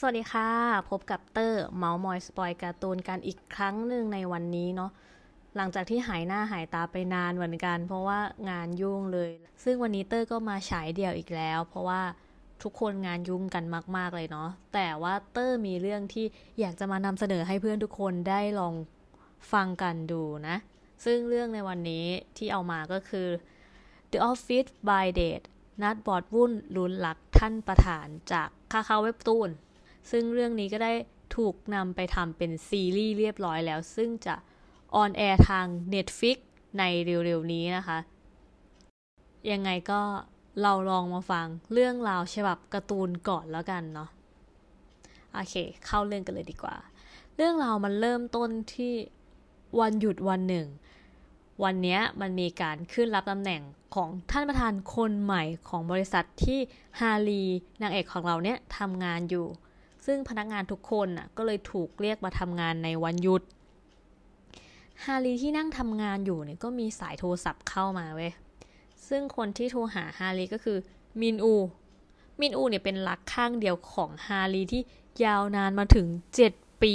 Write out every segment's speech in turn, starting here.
สวัสดีค่ะ พบกับเตอร์เม้าท์มอยสปอยล์การ์ตูนกันอีกครั้งหนึ่งในวันนี้เนาะหลังจากที่หายหน้าหายตาไปนานเหมือนกัน เพราะว่างานยุ่งเลย ซึ่งวันนี้เตอร์ก็มาฉายเดี่ยวอีกแล้ว เพราะว่าทุกคนงานยุ่งกันมาก ๆ เลยเนาะแต่ว่าเตอร์มีเรื่องที่อยากจะมานำเสนอให้เพื่อนทุกคนได้ลองฟังกันดูนะ ซึ่งเรื่องในวันนี้ที่เอามาก็คือ The Office Blind Date นัดบอดวุ่นลุ้นหลักท่านประธานจากคาคาเว็บตูน ซึ่งเรื่องนี้ก็ได้ถูกนำไปทำเป็นซีรีส์เรียบร้อยแล้ว ซึ่งจะออนแอร์ทาง Netflix ในเร็วๆนี้นะคะ ยังไงก็เราลองมาฟังเรื่องราวฉบับการ์ตูนก่อนแล้วกันเนาะ โอเค เข้าเรื่องกันเลยดีกว่า เรื่องราวมันเริ่มต้นที่วันหยุดวันหนึ่ง วันนี้มันมีการขึ้นรับตำแหน่งของท่านประธานคนใหม่ของบริษัทที่ฮารีนางเอกของเราเนี่ยทำงานอยู่ ซึ่งพนักงานทุกคนน่ะก็เลยถูกเรียกมาทำงานในวันหยุด ฮารีที่นั่งทำงานอยู่เนี่ยก็มีสายโทรศัพท์เข้ามาเว้ย ซึ่งคนที่โทรหาฮารีก็คือมินอู มินอูเนี่ยเป็นรักข้างเดียวของฮารีที่ยาวนานมาถึง 7 ปี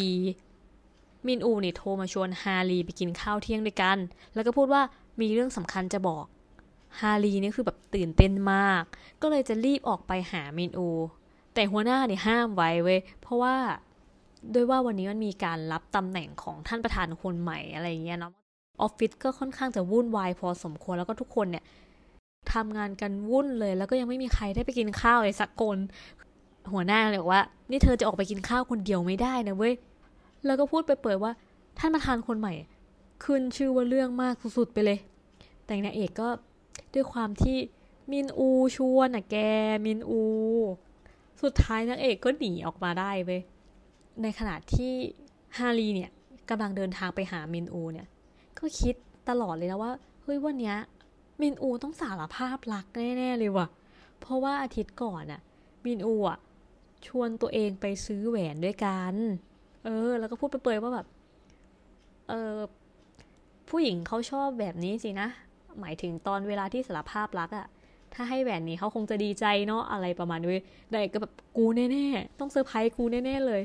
มินอูเนี่ยโทรมาชวนฮารีไปกินข้าวเที่ยงด้วยกัน แล้วก็พูดว่ามีเรื่องสำคัญจะบอก ฮารีเนี่ยคือแบบตื่นเต้นมาก ก็เลยจะรีบออกไปหามินอู แต่หัวหน้าเนี่ยห้ามไว้เว้ยเพราะว่าด้วยว่าวันนี้มันมีการรับตำแหน่งของท่านประธานคนใหม่อะไรอย่างเงี้ยเนาะออฟฟิศก็ค่อนข้างจะวุ่นวายพอสมควรแล้วก็ทุกคนเนี่ยทำงานกันวุ่นเลยแล้วก็ยังไม่มีใครได้ไปกินข้าวเลยสักคนหัวหน้าเลยบอกว่า นี่เธอจะออกไปกินข้าวคนเดียวไม่ได้นะเว้ยแล้วก็พูดไปเปิดว่า ท่านประธานคนใหม่ ขึ้นชื่อว่าเรื่องมากสุดๆไปเลย แต่นางเอกก็ด้วยความที่มินอูชวนอะแกมินอู สุดท้ายนางเอกก็หนีออกมาได้เว้ยในขณะที่ฮารีเนี่ยกำลังเดินทางไปหามินอูเนี่ย ก็คิดตลอดเลยนะว่าเฮ้ยวันเนี้ยมินอูต้องสารภาพรักแน่ๆเลยว่ะ เพราะว่าอาทิตย์ก่อนอะมินอูอะชวนตัวเองไปซื้อแหวนด้วยกัน เออ แล้วก็พูดไปเปรยว่าแบบ เออผู้หญิงเขาชอบแบบนี้สินะ หมายถึงตอนเวลาที่สารภาพรักอะ ถ้าให้แหวนนี้เขาคงจะดีใจเนาะอะไรประมาณนี้ได้ก็แบบกูแน่ๆ ต้องเซอร์ไพรส์กูแน่ๆเลย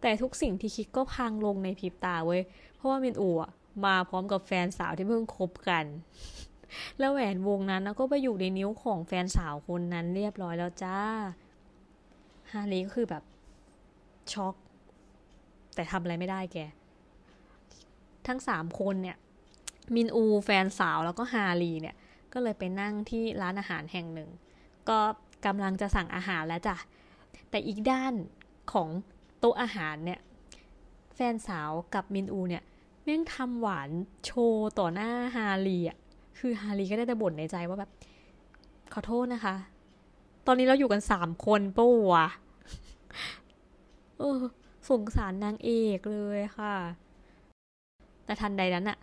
แต่ทุกสิ่งที่คิดก็พังลงในพริบตาเว้ย เพราะว่ามินอูอะมาพร้อมกับแฟนสาวที่เพิ่งคบกัน แล้วแหวนวงนั้นก็ไปอยู่ในนิ้วของแฟนสาวคนนั้นเรียบร้อยแล้วจ้า ฮารีก็คือแบบช็อก แต่ทำอะไรไม่ได้แก ทั้งสามคนเนี่ยมินอู แฟนสาวแล้วก็ฮารีเนี่ย ก็เลยไปนั่งที่ร้านอาหารแห่งหนึ่ง ก็กำลังจะสั่งอาหารแล้วจ้ะ แต่อีกด้านของโต๊ะอาหารเนี่ย แฟนสาวกับมินอูเนี่ยแม่งทำหวานโชว์ต่อหน้าฮารีอะ คือฮารีก็ได้แต่บ่นในใจว่าแบบ ขอโทษนะคะ ตอนนี้เราอยู่กันสามคนปะวะเออสงสารนางเอกเลยค่ะ แต่ทันใดนั้นอะ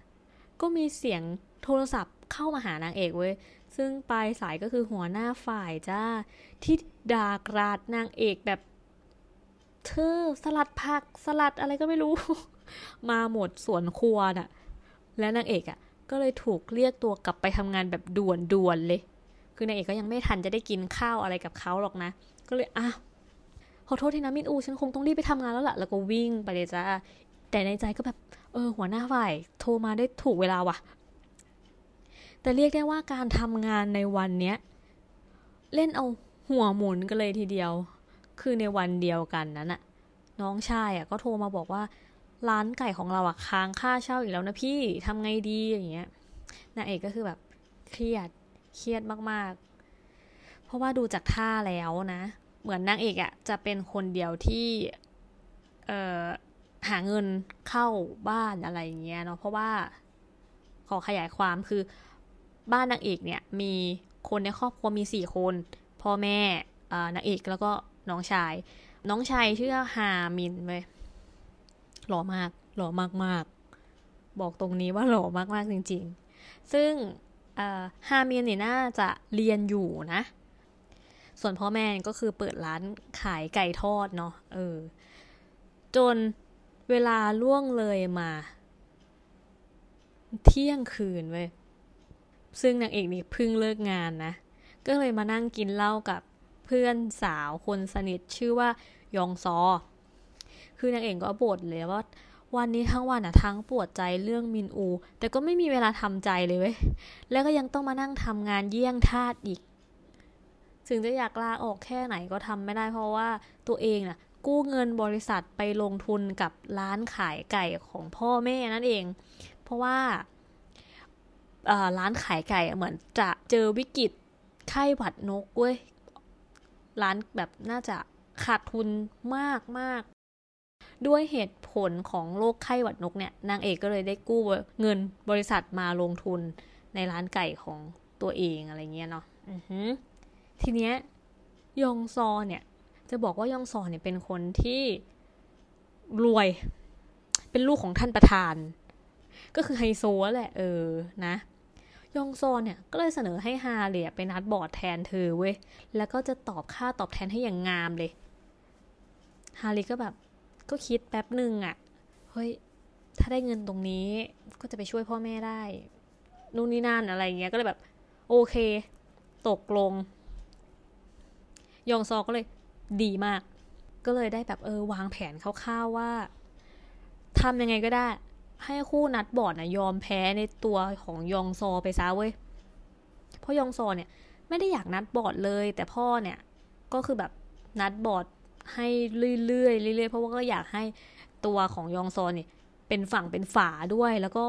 ก็มีเสียงโทรศัพท์ เข้ามาหานางเอกเว้ย ซึ่งปลายสายก็คือหัวหน้าฝ่ายจ้า ที่ด่ากราดนางเอกแบบ เธอสลัดผักสลัดอะไรก็ไม่รู้ มาหมดสวนครัวน่ะ และนางเอกอะ่ะ ก็เลยถูกเรียกตัวกลับไปทำงานแบบด่วนๆเลย คือนางเอกก็ยังไม่ทันจะได้กินข้าวอะไรกับเขาหรอกนะ ก็เลยอ้าวขอโทษทีนะมินอูฉันคงต้องรีบไปทำงานแล้วล่ะ แล้วก็วิ่งไปเลยจ้าแต่ในใจก็แบบ เออ หัวหน้าฝ่าย โทรมาได้ถูกเวลาว่ะ แต่เรียกได้ว่าการทำงานในวันเนี้ย เล่นเอาหัวหมุนกันเลยทีเดียว คือในวันเดียวกันนั้นอะน้องชายอะก็โทรมาบอกว่า ร้านไก่ของเราอะค้างค่าเช่าอีกแล้วนะพี่ทำไงดีอย่างเงี้ยนางเอกก็คือแบบเครียดเครียดมากๆ เพราะว่าดูจากท่าแล้วนะ เหมือนนางเอกอะจะเป็นคนเดียวที่เอ่อหาเงินเข้าบ้านอะไรอย่างเงี้ยเนาะเพราะว่าขอขยายความคือ บ้านนางเอกเนี่ยมีคนในครอบครัวมีสี่คน พ่อแม่นางเอกแล้วก็น้องชาย น้องชายชื่อฮามินเว้ยหล่อมาก หล่อมากมากบอกตรงนี้ว่าหล่อมากมากจริง ๆ ซึ่งฮามินเนี่ยน่าจะเรียนอยู่นะ ส่วนพ่อแม่ก็คือเปิดร้านขายไก่ทอดเนาะเออ จนเวลาล่วงเลยมา เที่ยงคืนเว้ย ซึ่งนางเอกนี่เพิ่งเลิกงานนะ ก็เลยมานั่งกินเหล้ากับเพื่อนสาวคนสนิทชื่อว่ายองซอ คือนางเอกก็บ่นเลยว่าวันนี้ทั้งวันอะทั้งปวดใจเรื่องมินอู แต่ก็ไม่มีเวลาทำใจเลยเว้ย แล้วก็ยังต้องมานั่งทำงานเยี่ยงทาสอีก ถึงจะอยากลาออกแค่ไหนก็ทำไม่ได้เพราะว่าตัวเองน่ะ กู้เงินบริษัทไปลงทุนกับร้านขายไก่ของพ่อแม่นั่นเอง เพราะว่า ร้านขายไก่เหมือนจะเจอวิกฤตไข้หวัดนกเว้ย ร้านแบบน่าจะขาดทุนมากมาก ด้วยเหตุผลของโรคไข้หวัดนกเนี่ยนางเอกก็เลยได้กู้เงินบริษัทมาลงทุนในร้านไก่ของตัวเองอะไรเงี้ยเนาะทีเนี้ยยองซอเนี่ย จะบอกว่ายองซอเนี่ยเป็นคนที่รวย เป็นลูกของท่านประธาน ก็คือไฮโซแหละ เออนะ ยองซอนเนี่ยก็เลยเสนอให้ฮาเลียไปนัดบอร์ดแทนเธอเว้ย แล้วก็จะตอบค่าตอบแทนให้อย่างงามเลย ฮารีก็แบบก็คิดแป๊บหนึ่งอะ่ะ เฮ้ย ถ้าได้เงินตรงนี้ก็จะไปช่วยพ่อแม่ได้ นู่นนี่นั่นอะไรเงี้ย ก็เลยแบบ โอเค ตกลง ยองซอก็เลยดีมาก ก็เลยได้แบบเออวางแผนคร่าวๆว่าทำยังไงก็ได้ ให้คู่นัดบอร์ดนะยอมแพ้ในตัวของยองซอไปซะเว้ย เพราะยองซอเนี่ย ไม่ได้อยากนัดบอร์ดเลย แต่พ่อเนี่ยก็คือแบบนัดบอร์ดให้เรื่อยๆเรื่อยๆเพราะว่าก็อยากให้ตัวของยองซอเนี่ยเป็นฝั่งเป็นฝาด้วยแล้วก็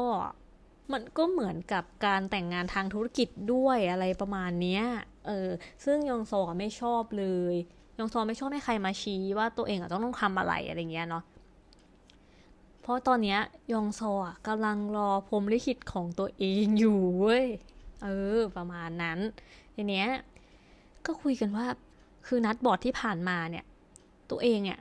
มันก็เหมือนกับการแต่งงานทางธุรกิจด้วยอะไรประมาณเนี้ย เออ ซึ่งยองซอไม่ชอบเลย ยองซอไม่ชอบให้ใครมาชี้ว่าตัวเองอะต้องต้องทำอะไรอะไรเงี้ยเนาะ เพราะตอนนี้ยองโซอะกำลังรอพรมลิขิตของตัวเองอยู่เว้ย เออ ประมาณนั้นทีเนี้ยก็คุยกันว่าคือนัดบอร์ดที่ผ่านมาเนี่ย ตัวเองเนี่ย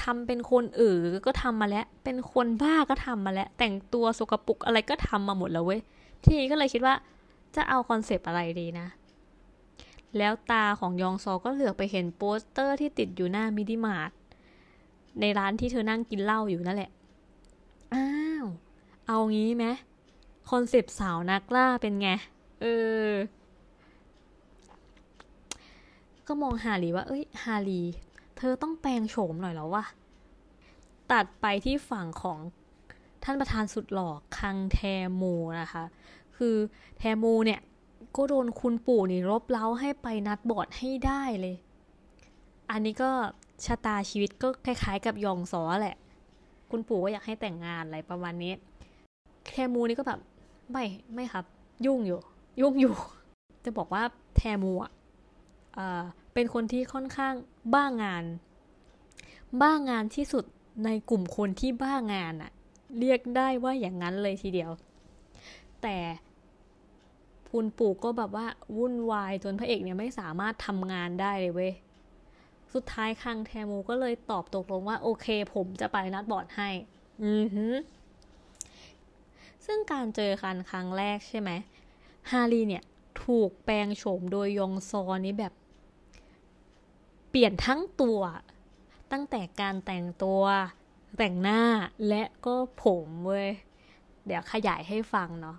ทำเป็นคนอื่นก็ทำมาแล้ว เป็นคนบ้าก็ทำมาแล้ว แต่งตัวสกปรกอะไรก็ทำมาหมดแล้วเว้ย ทีนี้ก็เลยคิดว่าจะเอาคอนเซปต์อะไรดีนะ แล้วตาของยองซอก็เหลือบไปเห็นโปสเตอร์ที่ติดอยู่หน้ามินิมาร์ท ในร้านที่เธอนั่งกินเหล้าอยู่นั่นแหละ อ้าว เอางี้ไหมคอนเซปต์สาวนักล่าเป็นไง เออ ก็มองฮารีว่า เอ้ย ฮารีเธอต้องแปลงโฉมหน่อยแล้ววะตัดไปที่ฝั่งของท่านประธานสุดหล่อคังแทมูนะคะ คือแทมูเนี่ย ก็โดนคุณปู่นี่รบเร้าให้ไปนัดบอร์ดให้ได้เลย อันนี้ก็ ชะตาชีวิตก็คล้าย ๆ กับยองซอแหละ คุณปู่ก็อยากให้แต่งงานอะไรประมาณนี้ แทมูนี่ก็แบบ ไม่ไม่ครับ ยุ่งอยู่ ยุ่งอยู่ จะบอกว่าแทมูอะเป็นคนที่ค่อนข้างบ้างาน บ้างานที่สุดในกลุ่มคนที่บ้างานอะเรียกได้ว่าอย่างนั้นเลยทีเดียว แต่คุณปู่ก็แบบว่าวุ่นวายจนพระเอกเนี่ยไม่สามารถทำงานได้เลยเว้ย สุดท้ายคังแทมูก็เลยตอบตกลงว่าโอเค ผมจะไปนัดบอร์ดให้ อือฮึซึ่งการเจอกันครั้งแรกใช่ไหมฮารีเนี่ยถูกแปลงโฉมโดยยองซอนี้แบบ เปลี่ยนทั้งตัว ตั้งแต่การแต่งตัว แต่งหน้าและก็ผมเว้ย เดี๋ยวขยายให้ฟังเนาะ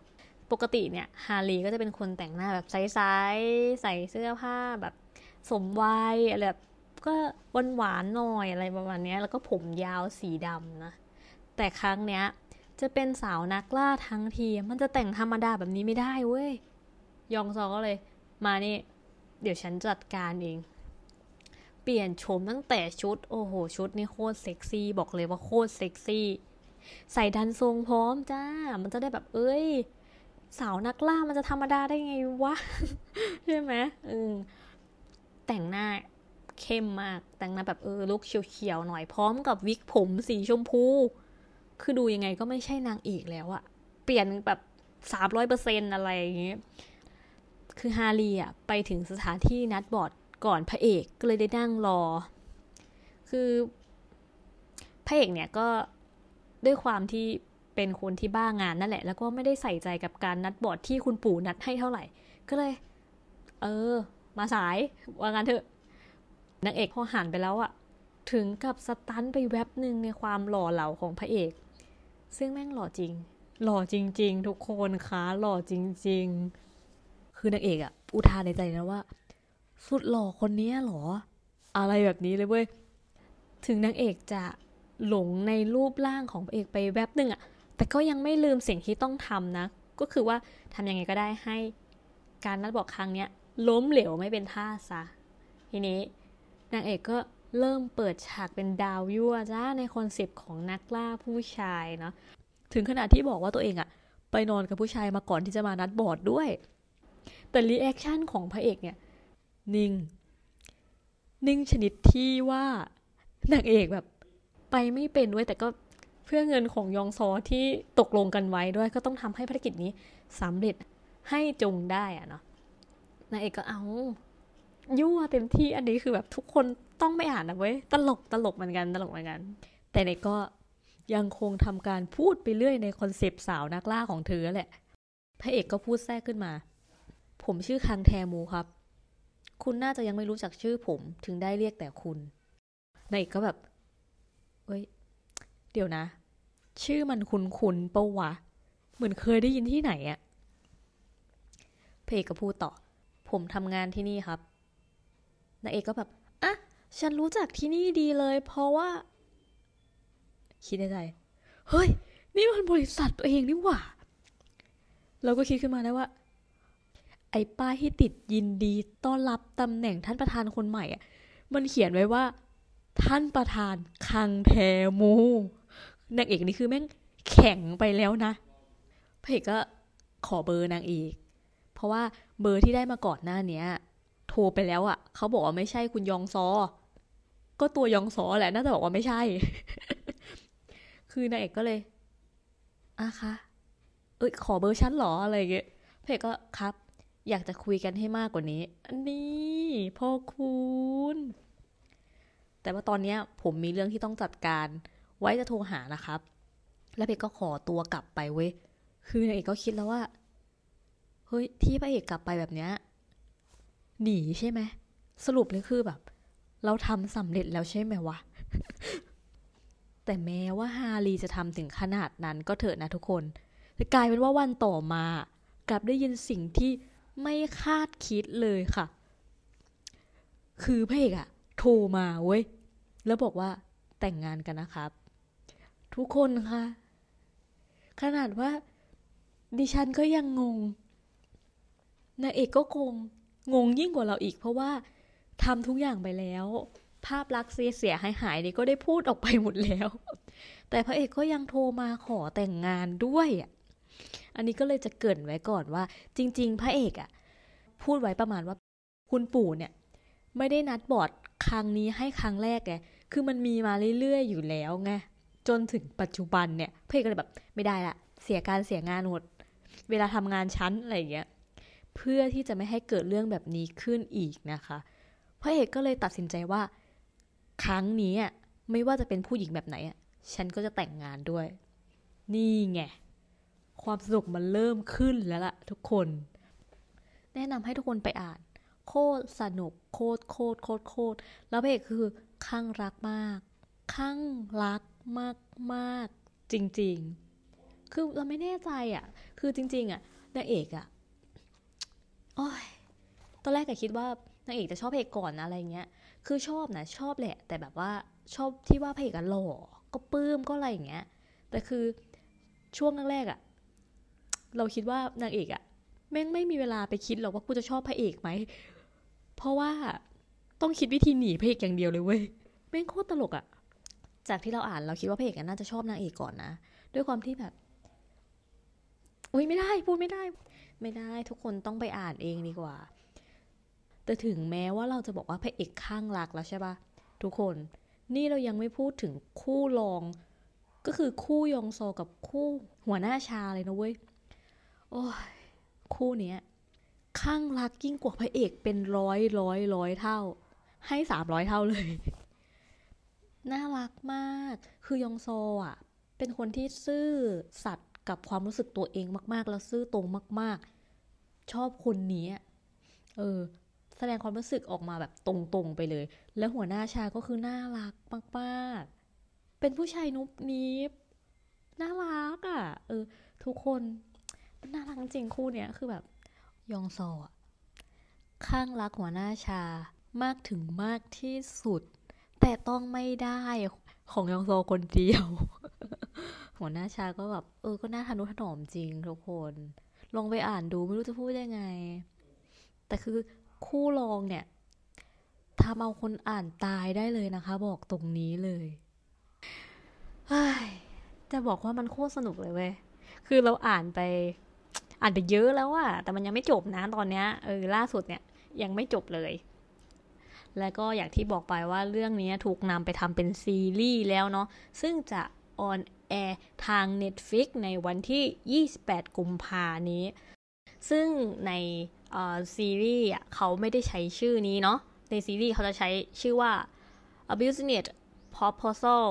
ปกติเนี่ยฮารีก็จะเป็นคนแต่งหน้าแบบใสๆใส่เสื้อผ้าแบบสมวัยอะไรแบบ ก็วานหวานหน่อยอะไรประมาณนี้แล้วก็ผมยาวสีดำนะ แต่ครั้งเนี้ย จะเป็นสาวนักล่าทั้งที มันจะแต่งธรรมดาแบบนี้ไม่ได้เว้ย ยองซอก็เลย มานี่ เดี๋ยวฉันจัดการเอง เปลี่ยนโฉมตั้งแต่ชุด โอ้โห ชุดนี่โคตรเซ็กซี่ บอกเลยว่าโคตรเซ็กซี่ ใส่ดันทรงพร้อมจ้า มันจะได้แบบเอ้ย สาวนักล่ามันจะธรรมดาได้ไงวะ ใช่ไหมอืมแต่งหน้า เข้มมาก แต่งหน้าแบบเออลุกเขียวๆหน่อยพร้อมกับวิกผมสีชมพู คือดูยังไงก็ไม่ใช่นางเอกแล้วอะเปลี่ยนแบบสามร้อยเปอร์เซ็นอะไรอย่างเงี้ยคือฮารีอะไปถึงสถานที่นัดบอร์ดก่อนพระเอกก็เลยได้นั่งรอ คือพระเอกเนี่ยก็ด้วยความที่เป็นคนที่บ้างานนั่นแหละ แล้วก็ไม่ได้ใส่ใจกับการนัดบอร์ดที่คุณปู่นัดให้เท่าไหร่ ก็เลย เออ มาสายว่างานเถอะ นางเอกพอหันไปแล้วอะถึงกับสตันไปแวบหนึ่งในความหล่อเหลาของพระเอก ซึ่งแม่งหล่อจริง หล่อจริง ๆ ทุกคนคะหล่อจริง ๆ คือนางเอกอะอุทานในใจนะว่า สุดหล่อคนนี้หรอ อะไรแบบนี้เลยเว้ยถึงนางเอกจะหลงในรูปร่างของพระเอกไปแวบหนึ่งอะแต่ก็ยังไม่ลืมสิ่งที่ต้องทำนะ ก็คือว่าทำยังไงก็ได้ให้ การนัดบอดครั้งเนี้ยล้มเหลวไม่เป็นท่าซะทีนี้ นางเอกก็เริ่มเปิดฉากเป็นดาวยั่วจ้าในคอนเซปต์ของนักล่าผู้ชายเนาะถึงขนาดที่บอกว่าตัวเองอะไปนอนกับผู้ชายมาก่อนที่จะมานัดบอร์ดด้วย แต่ reaction ของพระเอกเนี่ย นิ่ง นิ่งชนิดที่ว่านางเอกแบบไปไม่เป็นด้วยแต่ก็เพื่อเงินของยองซอที่ตกลงกันไว้ด้วยก็ต้องทำให้ภารกิจนี้สำเร็จให้จงได้อะเนาะนางเอกก็เอา ยั่วเต็มที่อันนี้คือแบบทุกคนต้องไปอ่านนะเว้ยตลกตลกเหมือนกันตลกเหมือนกัน แต่นางก็ยังคงทำการพูดไปเรื่อยในคอนเซปต์สาวนักล่าของเธอแหละ พระเอกก็พูดแทรกขึ้นมา ผมชื่อคังแทมูครับ คุณน่าจะยังไม่รู้จักชื่อผมถึงได้เรียกแต่คุณนายเอกก็แบบ เอ้ย เดี๋ยวนะ ชื่อมันคุณคุณปะวะ เหมือนเคยได้ยินที่ไหนอะพระเอกก็พูดต่อ ผมทำงานที่นี่ครับ นายเอกก็แบบอะฉันรู้จักที่นี่ดีเลย เพราะว่า คิดในใจเฮ้ย นี่มันบริษัทตัวเองนี่หว่า เราก็คิดขึ้นมาได้ว่า ไอ้ป้ายที่ติดยินดีต้อนรับตำแหน่งท่านประธานคนใหม่อะมันเขียนไว้ว่า ท่านประธานคังแทมูนางเอกนี่คือแม่งแข็งไปแล้วนะพระเอกก็ขอเบอร์นางเอก เพราะว่าเบอร์ที่ได้มาก่อนหน้านี้ โทรไปแล้วอะ่ะเขาบอกว่าไม่ใช่คุณยองซอ ก็ตัวยองซอแหละน่าจะบอกว่าไม่ใช่ คือนางเอกก็เลยอะคะเอ้ยขอเบอร์ฉันหรออะไรเงี้ยพระเอกก็ครับ อยากจะคุยกันให้มากกว่านี้อันนี้พ่อคุณแต่ว่าตอนนี้ผมมีเรื่องที่ต้องจัดการ ไว้จะโทรหานะครับ แล้วเพกก็ขอตัวกลับไปเว้ยคือนางเอกก็คิดแล้วว่า เฮ้ยที่พระเอกกลับไปแบบเนี้ย หนีใช่ไหมสรุปเลยคือแบบ เราทำสำเร็จแล้วใช่ไหมวะ แต่แม้ว่าฮารีจะทำถึงขนาดนั้นก็เถอะนะทุกคนแต่กลายเป็นว่าวันต่อมา กลับได้ยินสิ่งที่ไม่คาดคิดเลยค่ะ คือพระเอกอะโทรมาเว้ย แล้วบอกว่าแต่งงานกันนะครับ ทุกคนคะขนาดว่า ดิฉันก็ยังงงนางเอกก็คง งงยิ่งกว่าเราอีก เพราะว่าทำทุกอย่างไปแล้ว ภาพลักษณ์เสียเสียหายหายนี่ก็ได้พูดออกไปหมดแล้ว แต่พระเอกก็ยังโทรมาขอแต่งงานด้วยอะอันนี้ก็เลยจะเกริ่นไว้ก่อนว่า จริง ๆ พระเอกอะ พูดไว้ประมาณว่าคุณปู่เนี่ย ไม่ได้นัดบอร์ดครั้งนี้ให้ครั้งแรกไงคือมันมีมาเรื่อยๆอยู่แล้วไงจนถึงปัจจุบันเนี่ย พระเอกก็เลยแบบ ไม่ได้ละเสียการเสียงานหมดเวลาทำงานชั้นอะไรอย่างเงี้ย เพื่อที่จะไม่ให้เกิดเรื่องแบบนี้ขึ้นอีกนะคะพระเอกก็เลยตัดสินใจว่า ครั้งนี้ไม่ว่าจะเป็นผู้หญิงแบบไหนฉันก็จะแต่งงานด้วย นี่ไง ความสนุกมันเริ่มขึ้นแล้วล่ะทุกคน แนะนำให้ทุกคนไปอ่าน โคตรสนุกโคตรโคตรโคตรโคตรแล้วพระเอกคือข้างรักมากข้างรักมากมากจริง ๆ คือเราไม่แน่ใจอะ คือจริง ๆ อะนางเอกอะ โอ้ยตอนแรกก็คิดว่านางเอกจะชอบพระเอกก่อนนะอะไรเงี้ย คือชอบนะชอบแหละ แต่แบบว่าชอบที่ว่าพระเอกหล่อ ก็ปลื้มก็อะไรอย่างเงี้ย แต่คือช่วงแรกๆอะเราคิดว่านางเอกอะแม่งไม่มีเวลาไปคิดหรอกว่ากูจะชอบพระเอกไหม เพราะว่าต้องคิดวิธีหนีพระเอกอย่างเดียวเลยเว้ย แม่งโคตรตลกอะจากที่เราอ่านเราคิดว่าพระเอกน่าจะชอบนางเอกก่อนนะ ด้วยความที่แบบ อุ้ยไม่ได้พูดไม่ได้ ไม่ได้ทุกคนต้องไปอ่านเองดีกว่า แต่ถึงแม้ว่าเราจะบอกว่าพระเอกข้างรักแล้วใช่ปะทุกคนนี่เรายังไม่พูดถึงคู่รอง ก็คือคู่ยองโซกับคู่หัวหน้าชาเลยนะเว้ยโอ้ยคู่เนี้ยข้างรักยิ่งกว่าพระเอกเป็นร้อยร้อยร้อยเท่า ให้สามร้อยเท่าเลย น่ารักมาก คือยองโซอะ เป็นคนที่ซื่อสัตย์กับความรู้สึกตัวเองมาก ๆ แล้วซื่อตรงมากๆ ชอบคนนี้ เออ แสดงความรู้สึกออกมาแบบตรงๆไปเลย แล้วหัวหน้าชาก็คือน่ารักมากๆ เป็นผู้ชายนุบนิบน่ารักอะ่ะ เออ ทุกคนน่ารักจริงคู่เนี้ยคือแบบ ยองซอข้างรักหัวหน้าชามากถึงมากที่สุด แต่ต้องไม่ได้ของยองโซคนเดียว หัวหน้าชาก็แบบ เออก็น่าทนุถนอมจริงทุกคน ลองไปอ่านดูไม่รู้จะพูดยังไง แต่คือคู่รองเนี่ยทำเอาคนอ่านตายได้เลยนะคะ บอกตรงนี้เลยจะบอกว่ามันโคตรสนุกเลยเว้ย คือเราอ่านไป อ่านไปเยอะแล้วอะแต่มันยังไม่จบนะตอนเนี้ยเออล่าสุดเนี่ยยังไม่จบเลย แล้วก็อย่างที่บอกไปว่าเรื่องนี้ถูกนำไปทำเป็นซีรีส์แล้วเนาะ ซึ่งจะออน แอร์ทาง Netflix ในวันที่ 28 กุมภานี้ ซึ่งในซีรีส์เขาไม่ได้ใช้ชื่อนี้เนาะ ในซีรีส์เขาจะใช้ชื่อว่า A Business Proposal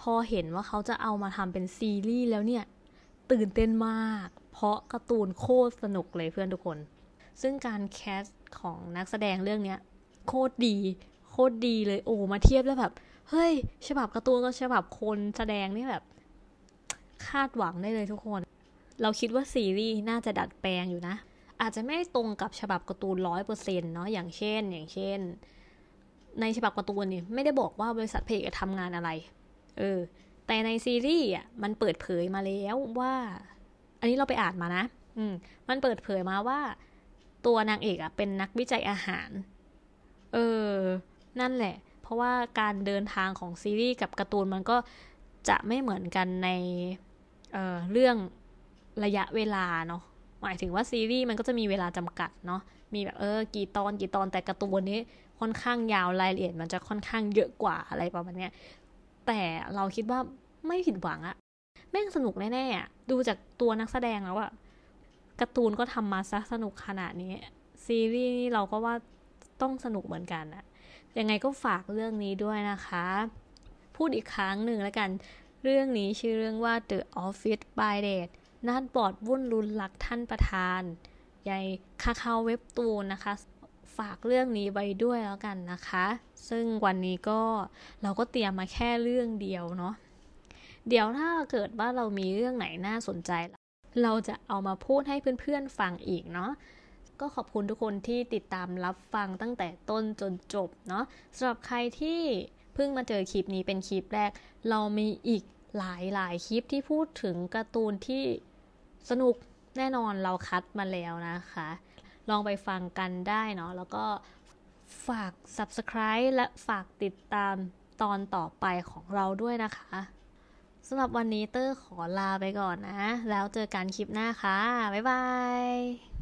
พอเห็นว่าเขาจะเอามาทำเป็นซีรีส์แล้วเนี่ย ตื่นเต้นมาก เพราะการ์ตูนโคตรสนุกเลยเพื่อนทุกคน ซึ่งการแคสของนักแสดงเรื่องนี้โคตรดี โคตรดีเลย โอ้ มาเทียบแล้วแบบ เฮ้ย ฉบับการ์ตูนกับฉบับคนแสดงนี่แบบ คาดหวังได้เลยทุกคน เราคิดว่าซีรีส์น่าจะดัดแปลงอยู่นะ อาจจะไม่ตรงกับฉบับการ์ตูนร้อยเปอร์เซ็นต์เนาะอย่างเช่น อย่างเช่น ในฉบับการ์ตูนนี่ไม่ได้บอกว่าบริษัทเพจทำงานอะไร เออ แต่ในซีรีส์อะมันเปิดเผยมาแล้วว่า อันนี้เราไปอ่านมานะ อืม มันเปิดเผยมาว่า ตัวนางเอกอะเป็นนักวิจัยอาหาร เออ นั่นแหละ เพราะว่าการเดินทางของซีรีส์กับการ์ตูนมันก็จะไม่เหมือนกันในเเรื่องระยะเวลาเนาะหมายถึงว่าซีรีส์มันก็จะมีเวลาจำกัดเนาะมีแบบเออกี่ตอนกี่ตอนแต่การ์ตูนนี้ค่อนข้างยาวรายละเอียดมันจะค่อนข้างเยอะกว่าอะไรประมาณนี้แต่เราคิดว่าไม่ผิดหวังอะแม่งสนุกแน่ๆอะดูจากตัวนักแสดงแล้วอะการ์ตูนก็ทำมาซะสนุกขนาดนี้ ซีรีส์นี่เราก็ว่าต้องสนุกเหมือนกันอะ ยังไงก็ฝากเรื่องนี้ด้วยนะคะ พูดอีกครั้งหนึ่งแล้วกัน เรื่องนี้ชื่อเรื่องว่า The Office by Date นัดบอดวุ่นรุนหลักท่านประธานยายคาคาเว็บตูนนะคะ ฝากเรื่องนี้ไว้ด้วยแล้วกันนะคะ ซึ่งวันนี้ก็เราก็เตรียมมาแค่เรื่องเดียวเนาะเดี๋ยวถ้าเกิดว่าเรามีเรื่องไหนน่าสนใจ เราจะเอามาพูดให้เพื่อนๆฟังอีกเนาะ ก็ขอบคุณทุกคนที่ติดตามรับฟังตั้งแต่ต้นจนจบเนาะสำหรับใครที่เพิ่งมาเจอคลิปนี้เป็นคลิปแรก เรามีอีกหลายหลายคลิปที่พูดถึงการ์ตูนที่สนุกแน่นอนเราคัดมาแล้วนะคะ ลองไปฟังกันได้เนาะแล้วก็ฝาก subscribe และฝากติดตามตอนต่อไปของเราด้วยนะคะสำหรับวันนี้เตอร์ขอลาไปก่อนนะ แล้วเจอกันคลิปหน้าค่ะ บ๊ายบาย